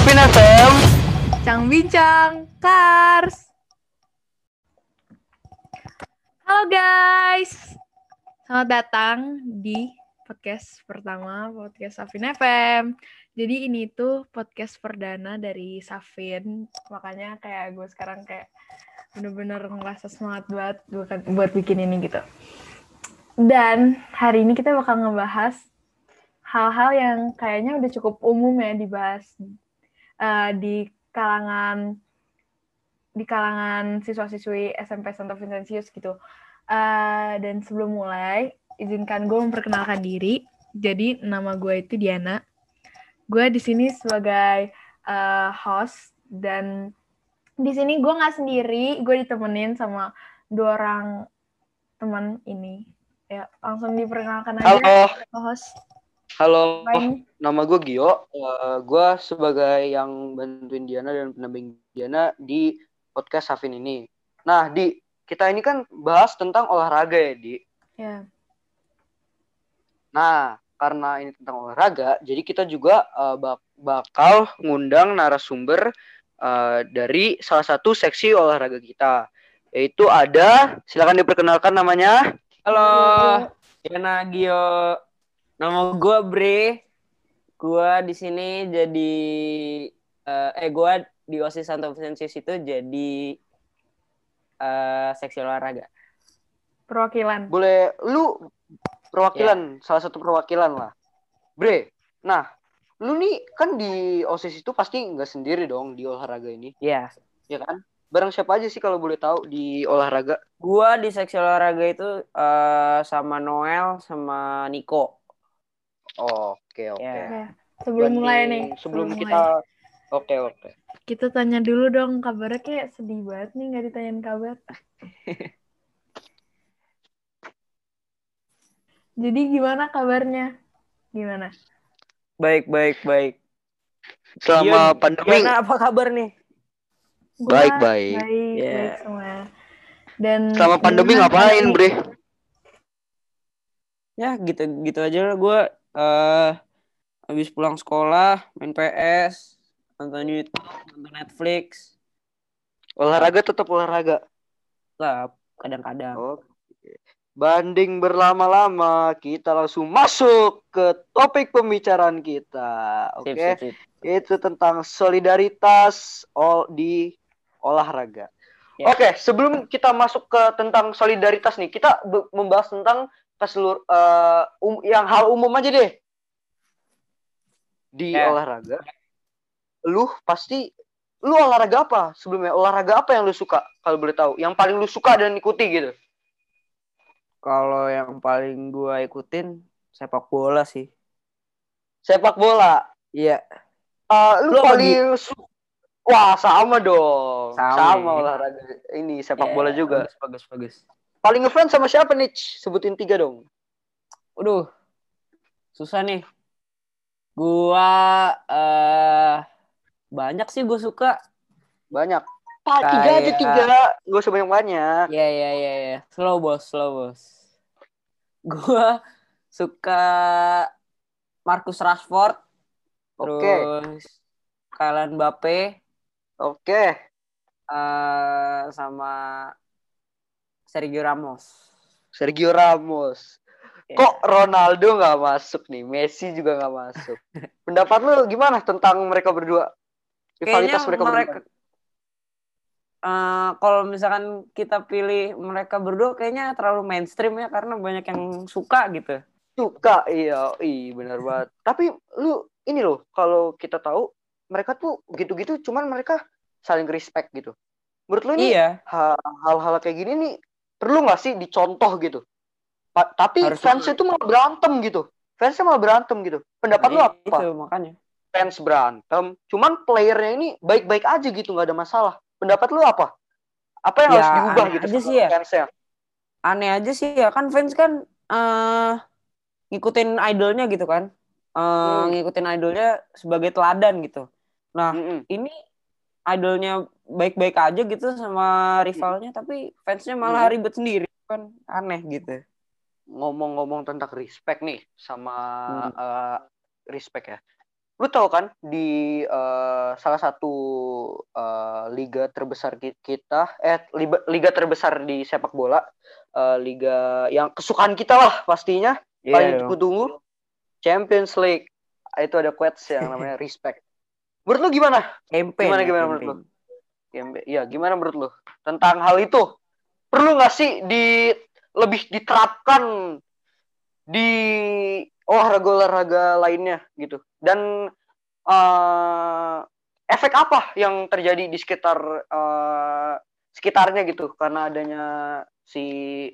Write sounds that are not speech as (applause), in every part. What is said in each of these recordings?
Sapin FM. Bincang Bincang Cars. Halo guys. Selamat datang di podcast pertama podcast Safin FM. Jadi ini tuh podcast perdana dari Safin. Makanya kayak gue sekarang kayak bener-bener ngerasa semangat banget buat, buat bikin ini gitu. Dan hari ini kita bakal ngebahas hal-hal yang kayaknya udah cukup umum ya dibahas uh, di kalangan di kalangan siswa-siswi SMP Santo Vincentius gitu. Uh, dan sebelum mulai, izinkan gue memperkenalkan diri. Jadi nama gue itu Diana. Gue di sini sebagai uh, host dan di sini gue nggak sendiri, gue ditemenin sama dua orang teman ini. Ya, langsung diperkenalkan aja. Halo. Host. Halo, Main. nama gue Gio. Uh, gue sebagai yang bantuin Diana dan pendamping Diana di podcast Safin ini. Nah, di kita ini kan bahas tentang olahraga ya, di. Ya. Nah, karena ini tentang olahraga, jadi kita juga uh, bak bakal ngundang narasumber uh, dari salah satu seksi olahraga kita. Yaitu ada, silakan diperkenalkan namanya. Halo, Diana Gio. Nama gue Bre. Gue di sini jadi uh, eh gue di OSIS Santo Vincentius itu jadi uh, seksi olahraga. Perwakilan. Boleh lu perwakilan, salah satu perwakilan lah. Bre, nah lu nih kan di OSIS itu pasti nggak sendiri dong di olahraga ini, Iya. ya kan? Bareng siapa aja sih kalau boleh tahu di olahraga? Gue di seksi olahraga itu uh, sama Noel sama Niko. Oke, oke. Ya. Sebelum mulai nih. Sebelum, mulai. kita Oke, oke. kita tanya dulu dong kabarnya kayak sedih banget nih nggak ditanyain kabar. (laughs) Jadi gimana kabarnya? Gimana? Baik, baik, baik. Selama Gio, pandemi Diana apa kabar nih? Gua Baik, baik. Baik, Ya. baik semua. Dan selama pandemi gimana ngapain? Bre? Ya gitu gitu aja lah gue eh habis pulang sekolah main PS nonton YouTube nonton Netflix Olahraga tetap olahraga. lah kadang-kadang. Banding berlama-lama, kita langsung masuk ke topik pembicaraan kita. Oke. Sip, sip, sip. Itu tentang solidaritas ol di olahraga. Ya. Oke, sebelum kita masuk ke tentang solidaritas nih, kita membahas tentang keselur eh, um- yang hal umum aja deh. Di Ya. olahraga. Lu pasti lu olahraga apa sebelumnya? Olahraga apa yang lu suka kalau boleh tahu? Yang paling lu suka dan ikuti gitu. kalau yang paling gue ikutin sepak bola sih Sepak bola. iya Eh, lu, Lu paling su- Wah, sama dong. Sama, Sama, olahraga ini sepak Ya, bola juga. bagus bagus bagus Paling ngefans sama siapa nih? Sebutin tiga dong. Waduh susah nih gua eh banyak sih gue suka Banyak. Pak, tiga aja tiga. Gak usah banyak-banyak. ya ya ya ya slow bos slow bos gua (laughs) suka Marcus Rashford Oke. terus Kylian Mbappe Oke. eh sama Sergio Ramos. Sergio Ramos. Ya. Kok Ronaldo nggak masuk nih? Messi juga nggak masuk. (laughs) Pendapat lu gimana tentang mereka berdua? Kayaknya Rivalitas mereka, mereka, berdua. Eh, kalau misalkan kita pilih mereka berdua kayaknya terlalu mainstream ya karena banyak yang suka gitu. Suka, iya, iya benar (laughs) banget. Tapi lu ini loh, kalau kita tahu mereka tuh gitu-gitu, cuman mereka saling respect gitu. Menurut lu ini Iya, ha- hal-hal kayak gini nih perlu nggak sih dicontoh gitu? Pa- tapi Harus fansnya tuh malah berantem gitu. Fansnya malah berantem gitu. Pendapat lu Nah, apa? Itu makanya. Fans berantem, cuman playernya ini baik-baik aja gitu, nggak ada masalah. Pendapat lu apa? Apa yang Ya, harus diubah gitu aja sih ya. fansnya? Aneh aja sih ya kan fans kan eh ngikutin idolnya gitu kan. Eh Hmm. ngikutin idolnya sebagai teladan gitu. Nah, Mm-mm. ini idolnya baik-baik aja gitu sama rivalnya tapi fansnya malah Hmm. ribet sendiri kan aneh gitu. Ngomong-ngomong tentang respect nih sama Hmm. eh, respect ya. lu tahu kan di uh, salah satu uh, liga terbesar kita eh liga, terbesar di sepak bola uh, liga yang kesukaan kita lah pastinya yeah, paling yeah. tunggu Champions League itu ada quotes yang namanya (laughs) respect menurut lu gimana campaign gimana gimana menurut lu Iya, gimana menurut lu tentang hal itu? Perlu nggak sih di lebih diterapkan di olahraga-olahraga lainnya gitu. Dan uh, efek apa yang terjadi di sekitar uh, sekitarnya gitu karena adanya si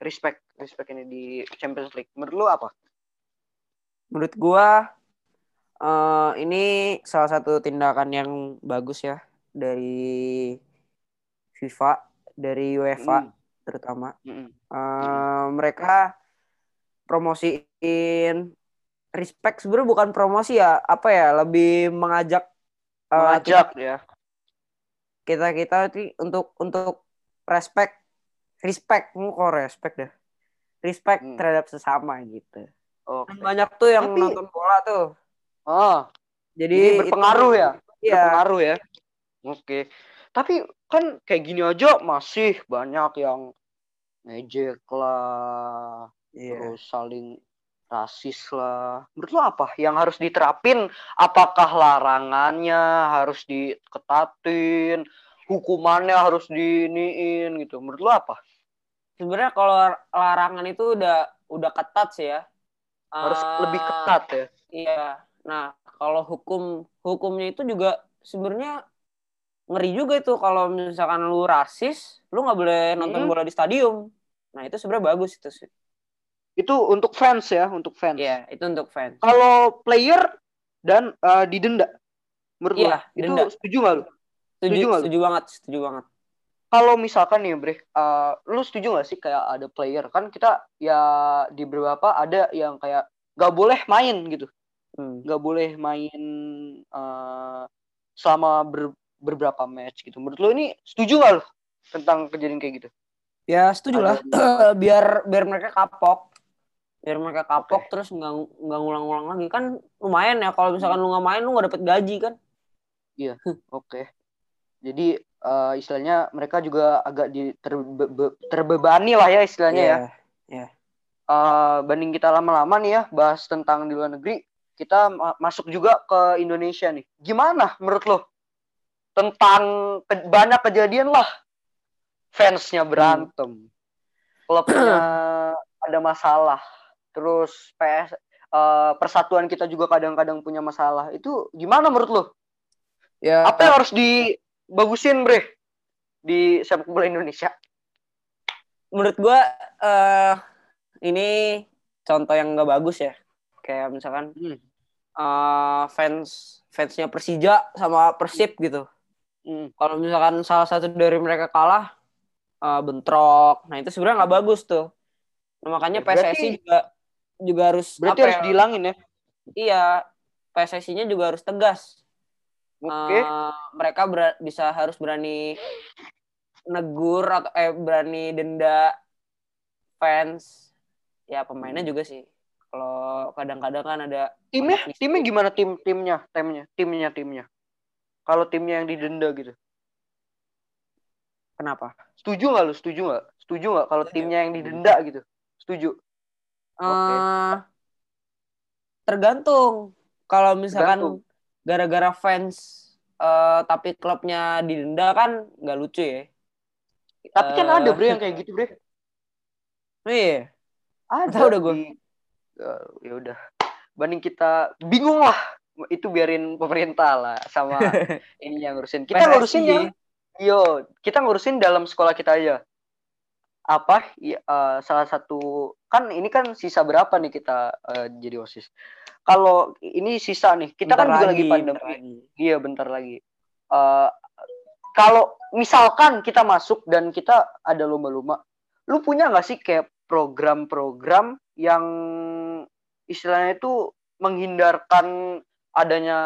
respect respect ini di Champions League. Menurut lu apa? Menurut gua uh, ini salah satu tindakan yang bagus ya dari FIFA, dari UEFA mm. terutama. Mm. Uh, mereka promosiin respect sebenarnya bukan promosi ya apa ya lebih mengajak eh, mengajak uh, kita, ya kita kita untuk untuk respect respect mau kok respect deh respect hmm. terhadap sesama gitu okay. banyak tuh yang Tapi, nonton bola tuh oh jadi, jadi berpengaruh itu, ya iya. berpengaruh ya oke okay. Tapi kan kayak gini aja masih banyak yang ngejek lah yeah. terus saling rasis lah. Menurut lo apa yang harus diterapin? Apakah larangannya harus diketatin, hukumannya harus diniin gitu? Menurut lo apa? Sebenarnya kalau larangan itu udah udah ketat sih ya. Harus uh, lebih ketat ya. Iya. Nah, kalau hukum hukumnya itu juga sebenarnya ngeri juga itu kalau misalkan lu rasis, lu nggak boleh nonton hmm. bola di stadium. Nah, itu sebenarnya bagus itu sih. Itu untuk fans ya, untuk fans. Iya, itu untuk fans. Kalau player dan uh, didenda, menurut iya, lo, didenda. itu setuju nggak lu? Setuju, setuju, gak setuju banget, setuju banget. Kalau misalkan nih, Bre, uh, lu setuju gak sih kayak ada player kan kita ya di beberapa ada yang kayak gak boleh main gitu, hmm. gak boleh main uh, selama ber, beberapa match gitu. Menurut lu ini setuju gak lu tentang kejadian kayak gitu? Ya setuju lah, (clears throat) biar biar mereka kapok biar mereka kapok okay. terus nggak nggak ngulang-ngulang lagi kan lumayan ya kalau misalkan hmm. lu nggak main lu nggak dapet gaji kan iya (laughs) oke okay. jadi uh, istilahnya mereka juga agak di terbe terbebani lah ya istilahnya yeah. ya yeah. Iya. uh, banding kita lama-lama nih ya bahas tentang di luar negeri kita ma masuk juga ke Indonesia nih. Gimana menurut lo? Tentang ke banyak kejadian lah. Fansnya berantem. Hmm. klubnya ada masalah. Terus PS uh, eh, persatuan kita juga kadang-kadang punya masalah. Itu gimana menurut lo? Ya apa yang harus dibagusin bre di sepak bola Indonesia? Menurut gua uh, ini contoh yang nggak bagus ya. Kayak misalkan hmm. Uh, fans fansnya Persija sama Persib gitu hmm. kalau misalkan salah satu dari mereka kalah uh, bentrok nah itu sebenarnya nggak bagus tuh nah, makanya PSSI Berarti... juga juga harus berarti harus ya? dihilangin ya iya PSSI-nya juga harus tegas Oke. Okay. Uh, mereka ber bisa harus berani negur atau eh berani denda fans ya pemainnya juga sih kalau kadang-kadang kan ada timnya timnya gimana tim timnya timnya timnya timnya kalau timnya yang didenda gitu kenapa setuju nggak lu setuju nggak setuju nggak kalau timnya yang didenda gitu setuju okay. tergantung. Kalau misalkan gara-gara fans uh, tapi klubnya didenda kan nggak lucu ya. Tapi kan ada bre yang kayak gitu bre. Iya. Ada udah gue. Uh, ya udah. Banding kita bingung lah. Itu biarin pemerintah lah sama (laughs) ini yang ngurusin. Kita ngurusin ya. Yo, kita ngurusin dalam sekolah kita aja apa uh, salah satu kan ini kan sisa berapa nih kita uh, jadi osis kalau ini sisa nih kita bentar kan juga lagi, pandemi iya bentar lagi uh, kalau misalkan kita masuk dan kita ada lomba-lomba lu punya nggak sih kayak program-program yang istilahnya itu menghindarkan adanya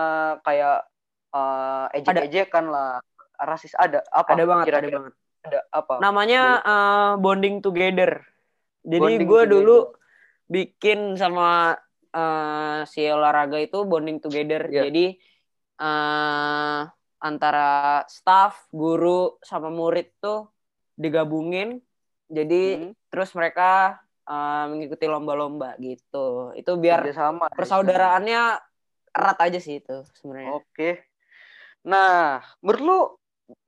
kayak uh, ejek-ejekan lah rasis ada apa ada banget kira -kira? ada banget ada apa? Namanya uh, bonding together. Jadi gue dulu bikin sama eh, si olahraga itu bonding together. Iya. Jadi eh antara staff, guru sama murid tuh digabungin. Jadi Hmm, terus mereka eh, mengikuti lomba-lomba gitu. Itu biar kerjasama. persaudaraannya erat aja sih itu sebenarnya. Oke. Nah, menurut lu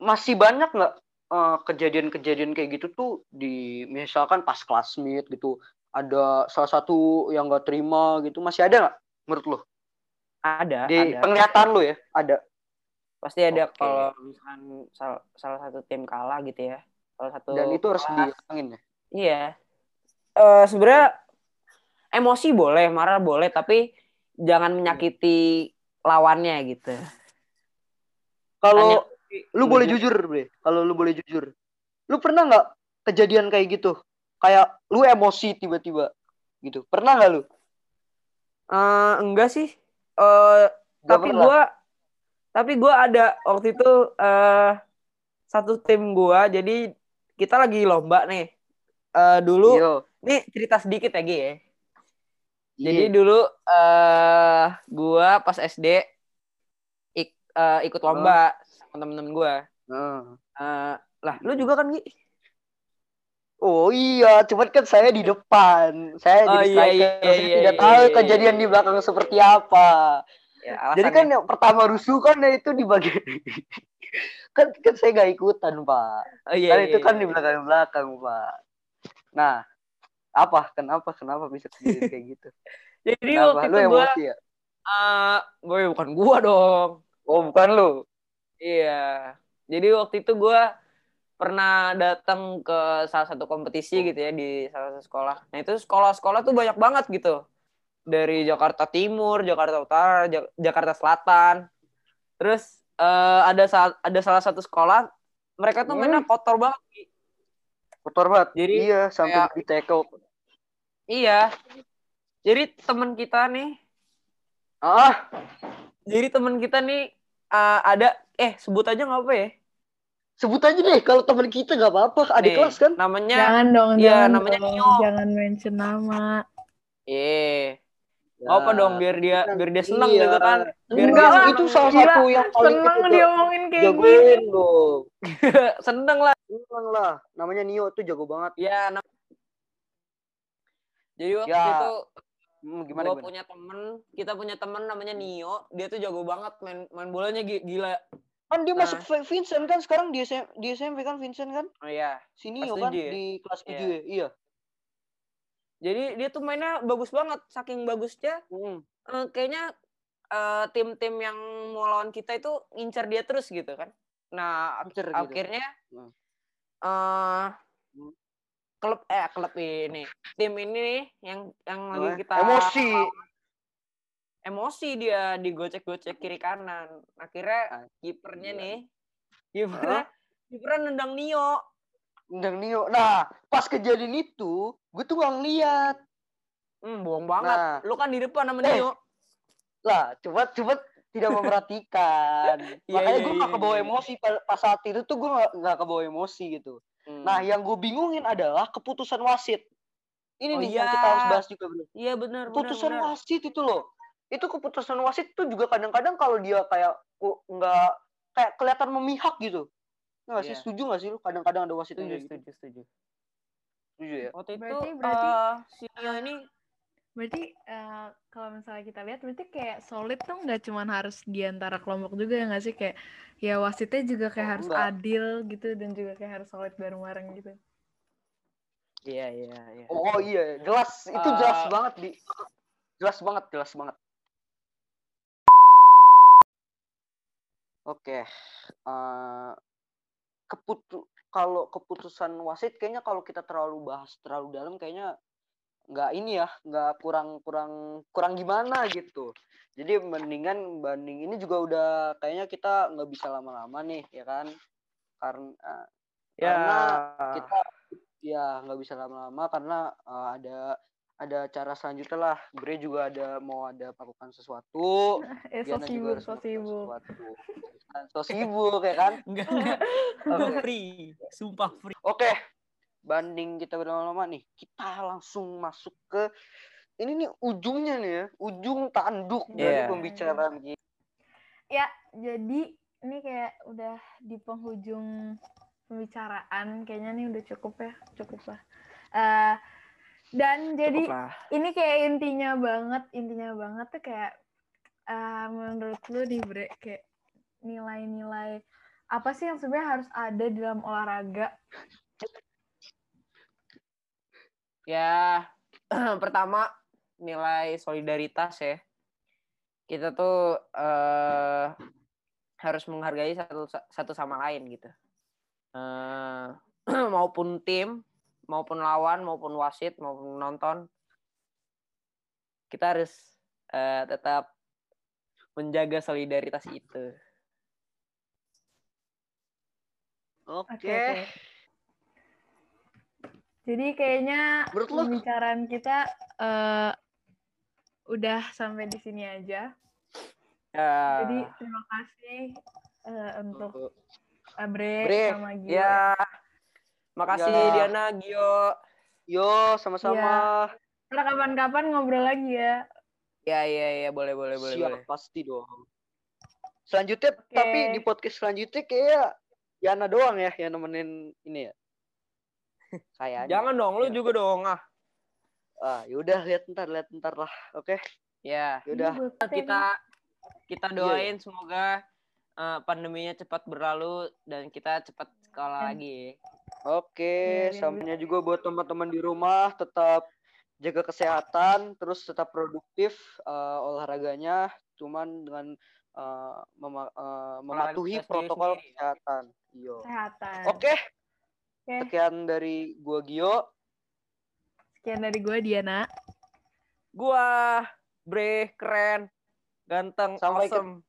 masih banyak nggak eh, kejadian-kejadian kayak gitu tuh di misalkan pas kelas meet gitu ada salah satu yang nggak terima gitu masih ada nggak menurut lu Ada, di ada. penglihatan lu ya ada Pasti ada Oke. kalau misalkan salah, salah satu tim kalah gitu ya. Salah satu dan itu harus dihilangin ya Iya. Eh sebenarnya emosi boleh, marah boleh, tapi jangan menyakiti lawannya gitu. kalau lu boleh jujur bre. Kalau lu boleh jujur. Lu pernah nggak kejadian kayak gitu? Kayak lu emosi tiba-tiba gitu. Pernah nggak lu? Eh, enggak sih. Eh Nggak tapi gua tapi gua ada waktu itu eh satu tim gua. Jadi kita lagi lomba nih. Eh dulu Iya. Nih cerita sedikit ya Gi ya. Iya. Jadi dulu eh gua pas SD ik- eh, ikut lomba sama temen-temen gua. Heeh. Eh, lah, lu juga kan Gi? Oh iya, cuman kan saya di depan. Saya Oh, jadi iya, iya, Saya iya, tidak iya, tahu iya, kejadian iya. di belakang seperti apa. Ya, Jadi kan yang pertama rusuh kan ya itu di bagian (laughs) kan kan saya gak ikutan pak. oh, iya, kan iya, itu kan iya. di belakang belakang pak. Nah, apa? Kenapa? Kenapa bisa kejadian (laughs) kayak gitu? Jadi Kenapa? waktu Lu itu gua emosi ya? eh gue bukan gua dong. Oh bukan lu. Iya. Jadi waktu itu gua pernah datang ke salah satu kompetisi gitu ya di salah satu sekolah. Nah, itu sekolah-sekolah tuh banyak banget gitu. Dari Jakarta Timur, Jakarta Utara, Ja- Jakarta Selatan. Terus eh, ada sa- ada salah satu sekolah mereka tuh mainnya kotor banget. Kotor banget. Jadi, iya sampai kayak- di tackle. Iya. Jadi teman kita nih Ah, Jadi teman kita nih uh, ada eh sebut aja nggak apa ya? sebut aja deh kalau teman kita gak apa-apa. Adik Nih, kelas kan? Namanya Jangan dong, Iya, jangan namanya dong. Nio. Jangan mention nama. eh Ya. apa dong biar dia biar dia seneng Iya. gitu kan. Biar Enggak, dia itu salah Gila, satu yang paling seneng diomongin kayak gini. jagoin (laughs) dong. seneng lah. Seneng lah. Namanya Nio tuh jago banget. Ya nam- Jadi waktu Ya, itu Hmm, gimana, gua gimana? punya temen, kita punya temen namanya Nio, dia tuh jago banget main main bolanya gi- gila. Kan dia Nah. masuk Vincent kan sekarang di, SM, di SMP kan Vincent kan? Oh iya. Si Nio Kelas kan ya? di kelas 7 Iya. ya? Iya. Jadi dia tuh mainnya bagus banget, saking bagusnya Hmm. eh, kayaknya eh, tim-tim yang mau lawan kita itu ngincar dia terus gitu kan. Nah, Ngincer gitu. akhirnya eh Hmm. Klub eh klub ini, tim ini nih yang yang lagi kita Emosi. emosi dia digocek-gocek kiri kanan. Akhirnya kipernya Gila. nih kipernya kipernya nendang Nio. Undang Nio. Nah, pas kejadian itu, gue tuh gak ngeliat. Hmm, bohong banget. Nah. Lu kan di depan sama Eh, Nio. Lah, coba coba tidak (laughs) memperhatikan. Iya, Makanya iya, gue iya, gak kebawa iya. emosi pas, pas saat itu tuh gue gak, gak kebawa emosi gitu. Hmm. Nah, yang gue bingungin adalah keputusan wasit. Ini Oh, nih yang iya. kita harus bahas juga bro. iya benar. Keputusan benar. wasit itu loh. Itu keputusan wasit tuh juga kadang-kadang kalau dia kayak nggak kayak kelihatan memihak gitu. Nggak sih Iya. setuju nggak sih lu kadang-kadang ada wasit yang Setuju, gitu? setuju, setuju. Setuju ya? Waktu itu Berarti- berarti- eh, si Nio ini Berarti eh, kalau misalnya kita lihat berarti kayak solid tuh nggak cuma harus di antara kelompok juga ya nggak sih kayak ya wasitnya juga kayak Oh, harus enggak. adil gitu dan juga kayak harus solid bareng-bareng gitu. Iya, iya, iya. Oh iya, jelas itu jelas Eh, banget di jelas banget, jelas banget. Oke, eh keputu kalau keputusan wasit kayaknya kalau kita terlalu bahas terlalu dalam kayaknya nggak ini ya, nggak kurang kurang kurang gimana gitu. Jadi mendingan banding ini juga udah kayaknya kita nggak bisa lama-lama nih ya kan, karena ya. karena kita ya nggak bisa lama-lama karena eh, ada ada acara selanjutnya lah Bre juga ada mau ada melakukan sesuatu (laughs) Eh so juga sibuk, harus so sibuk. sesuatu Kan, (laughs) so sibuk ya kan Enggak, enggak. (laughs) Free. Sumpah free. oke banding kita berlama-lama nih kita langsung masuk ke ini nih ujungnya nih ya, ujung tanduk dari Iya. pembicaraan kita. Ya, jadi ini kayak udah di penghujung pembicaraan. Kayaknya nih udah cukup ya, cukup lah. Eh, dan jadi lah. ini kayak intinya banget, intinya banget tuh kayak eh, menurut lu nih Bre, kayak nilai-nilai apa sih yang sebenarnya harus ada di dalam olahraga? Ya, (clears throat) pertama nilai solidaritas ya. Kita tuh eh, harus menghargai satu satu sama lain gitu. Eh, (clears throat) maupun tim, maupun lawan, maupun wasit, maupun nonton, kita harus eh, tetap menjaga solidaritas itu. Oke. Oke, oke. Jadi kayaknya Menurut pembicaraan kita eh, udah sampai di sini aja. Ya, Jadi terima kasih eh, untuk Abre Bre, sama Gio. ya, makasih Ya. Diana, Gio. Yo, sama-sama. Ntar kapan-kapan ngobrol lagi ya. Ya, ya, ya, boleh, boleh, boleh, Siap, boleh. pasti dong. Selanjutnya, Oke. tapi di podcast selanjutnya kayak Yana doang ya yang nemenin ini ya. Kayaknya. Jangan dong, lu Ya. juga dong ah. Ah, yaudah lihat ntar, lihat ntar lah. Oke, Ya, yaudah. Kita kita Iya, doain semoga eh, pandeminya cepat berlalu dan kita cepat sekolah Amin. lagi. Oke, Iya, sampainya juga buat teman-teman di rumah tetap jaga kesehatan, terus tetap produktif eh, olahraganya, cuman dengan eh, mema- eh, mematuhi protokol sendiri. kesehatan. Iya. kesehatan. Oke, Oke, sekian dari gua Gio. sekian dari gue Diana. Gua bre keren, ganteng, Sampai ke- awesome.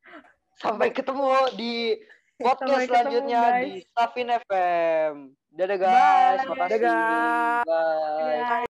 (laughs) Sampai ketemu di podcast Sampai ketemu, selanjutnya guys. di Safin FM. Dadah guys, Bye. makasih. Dadah. Bye.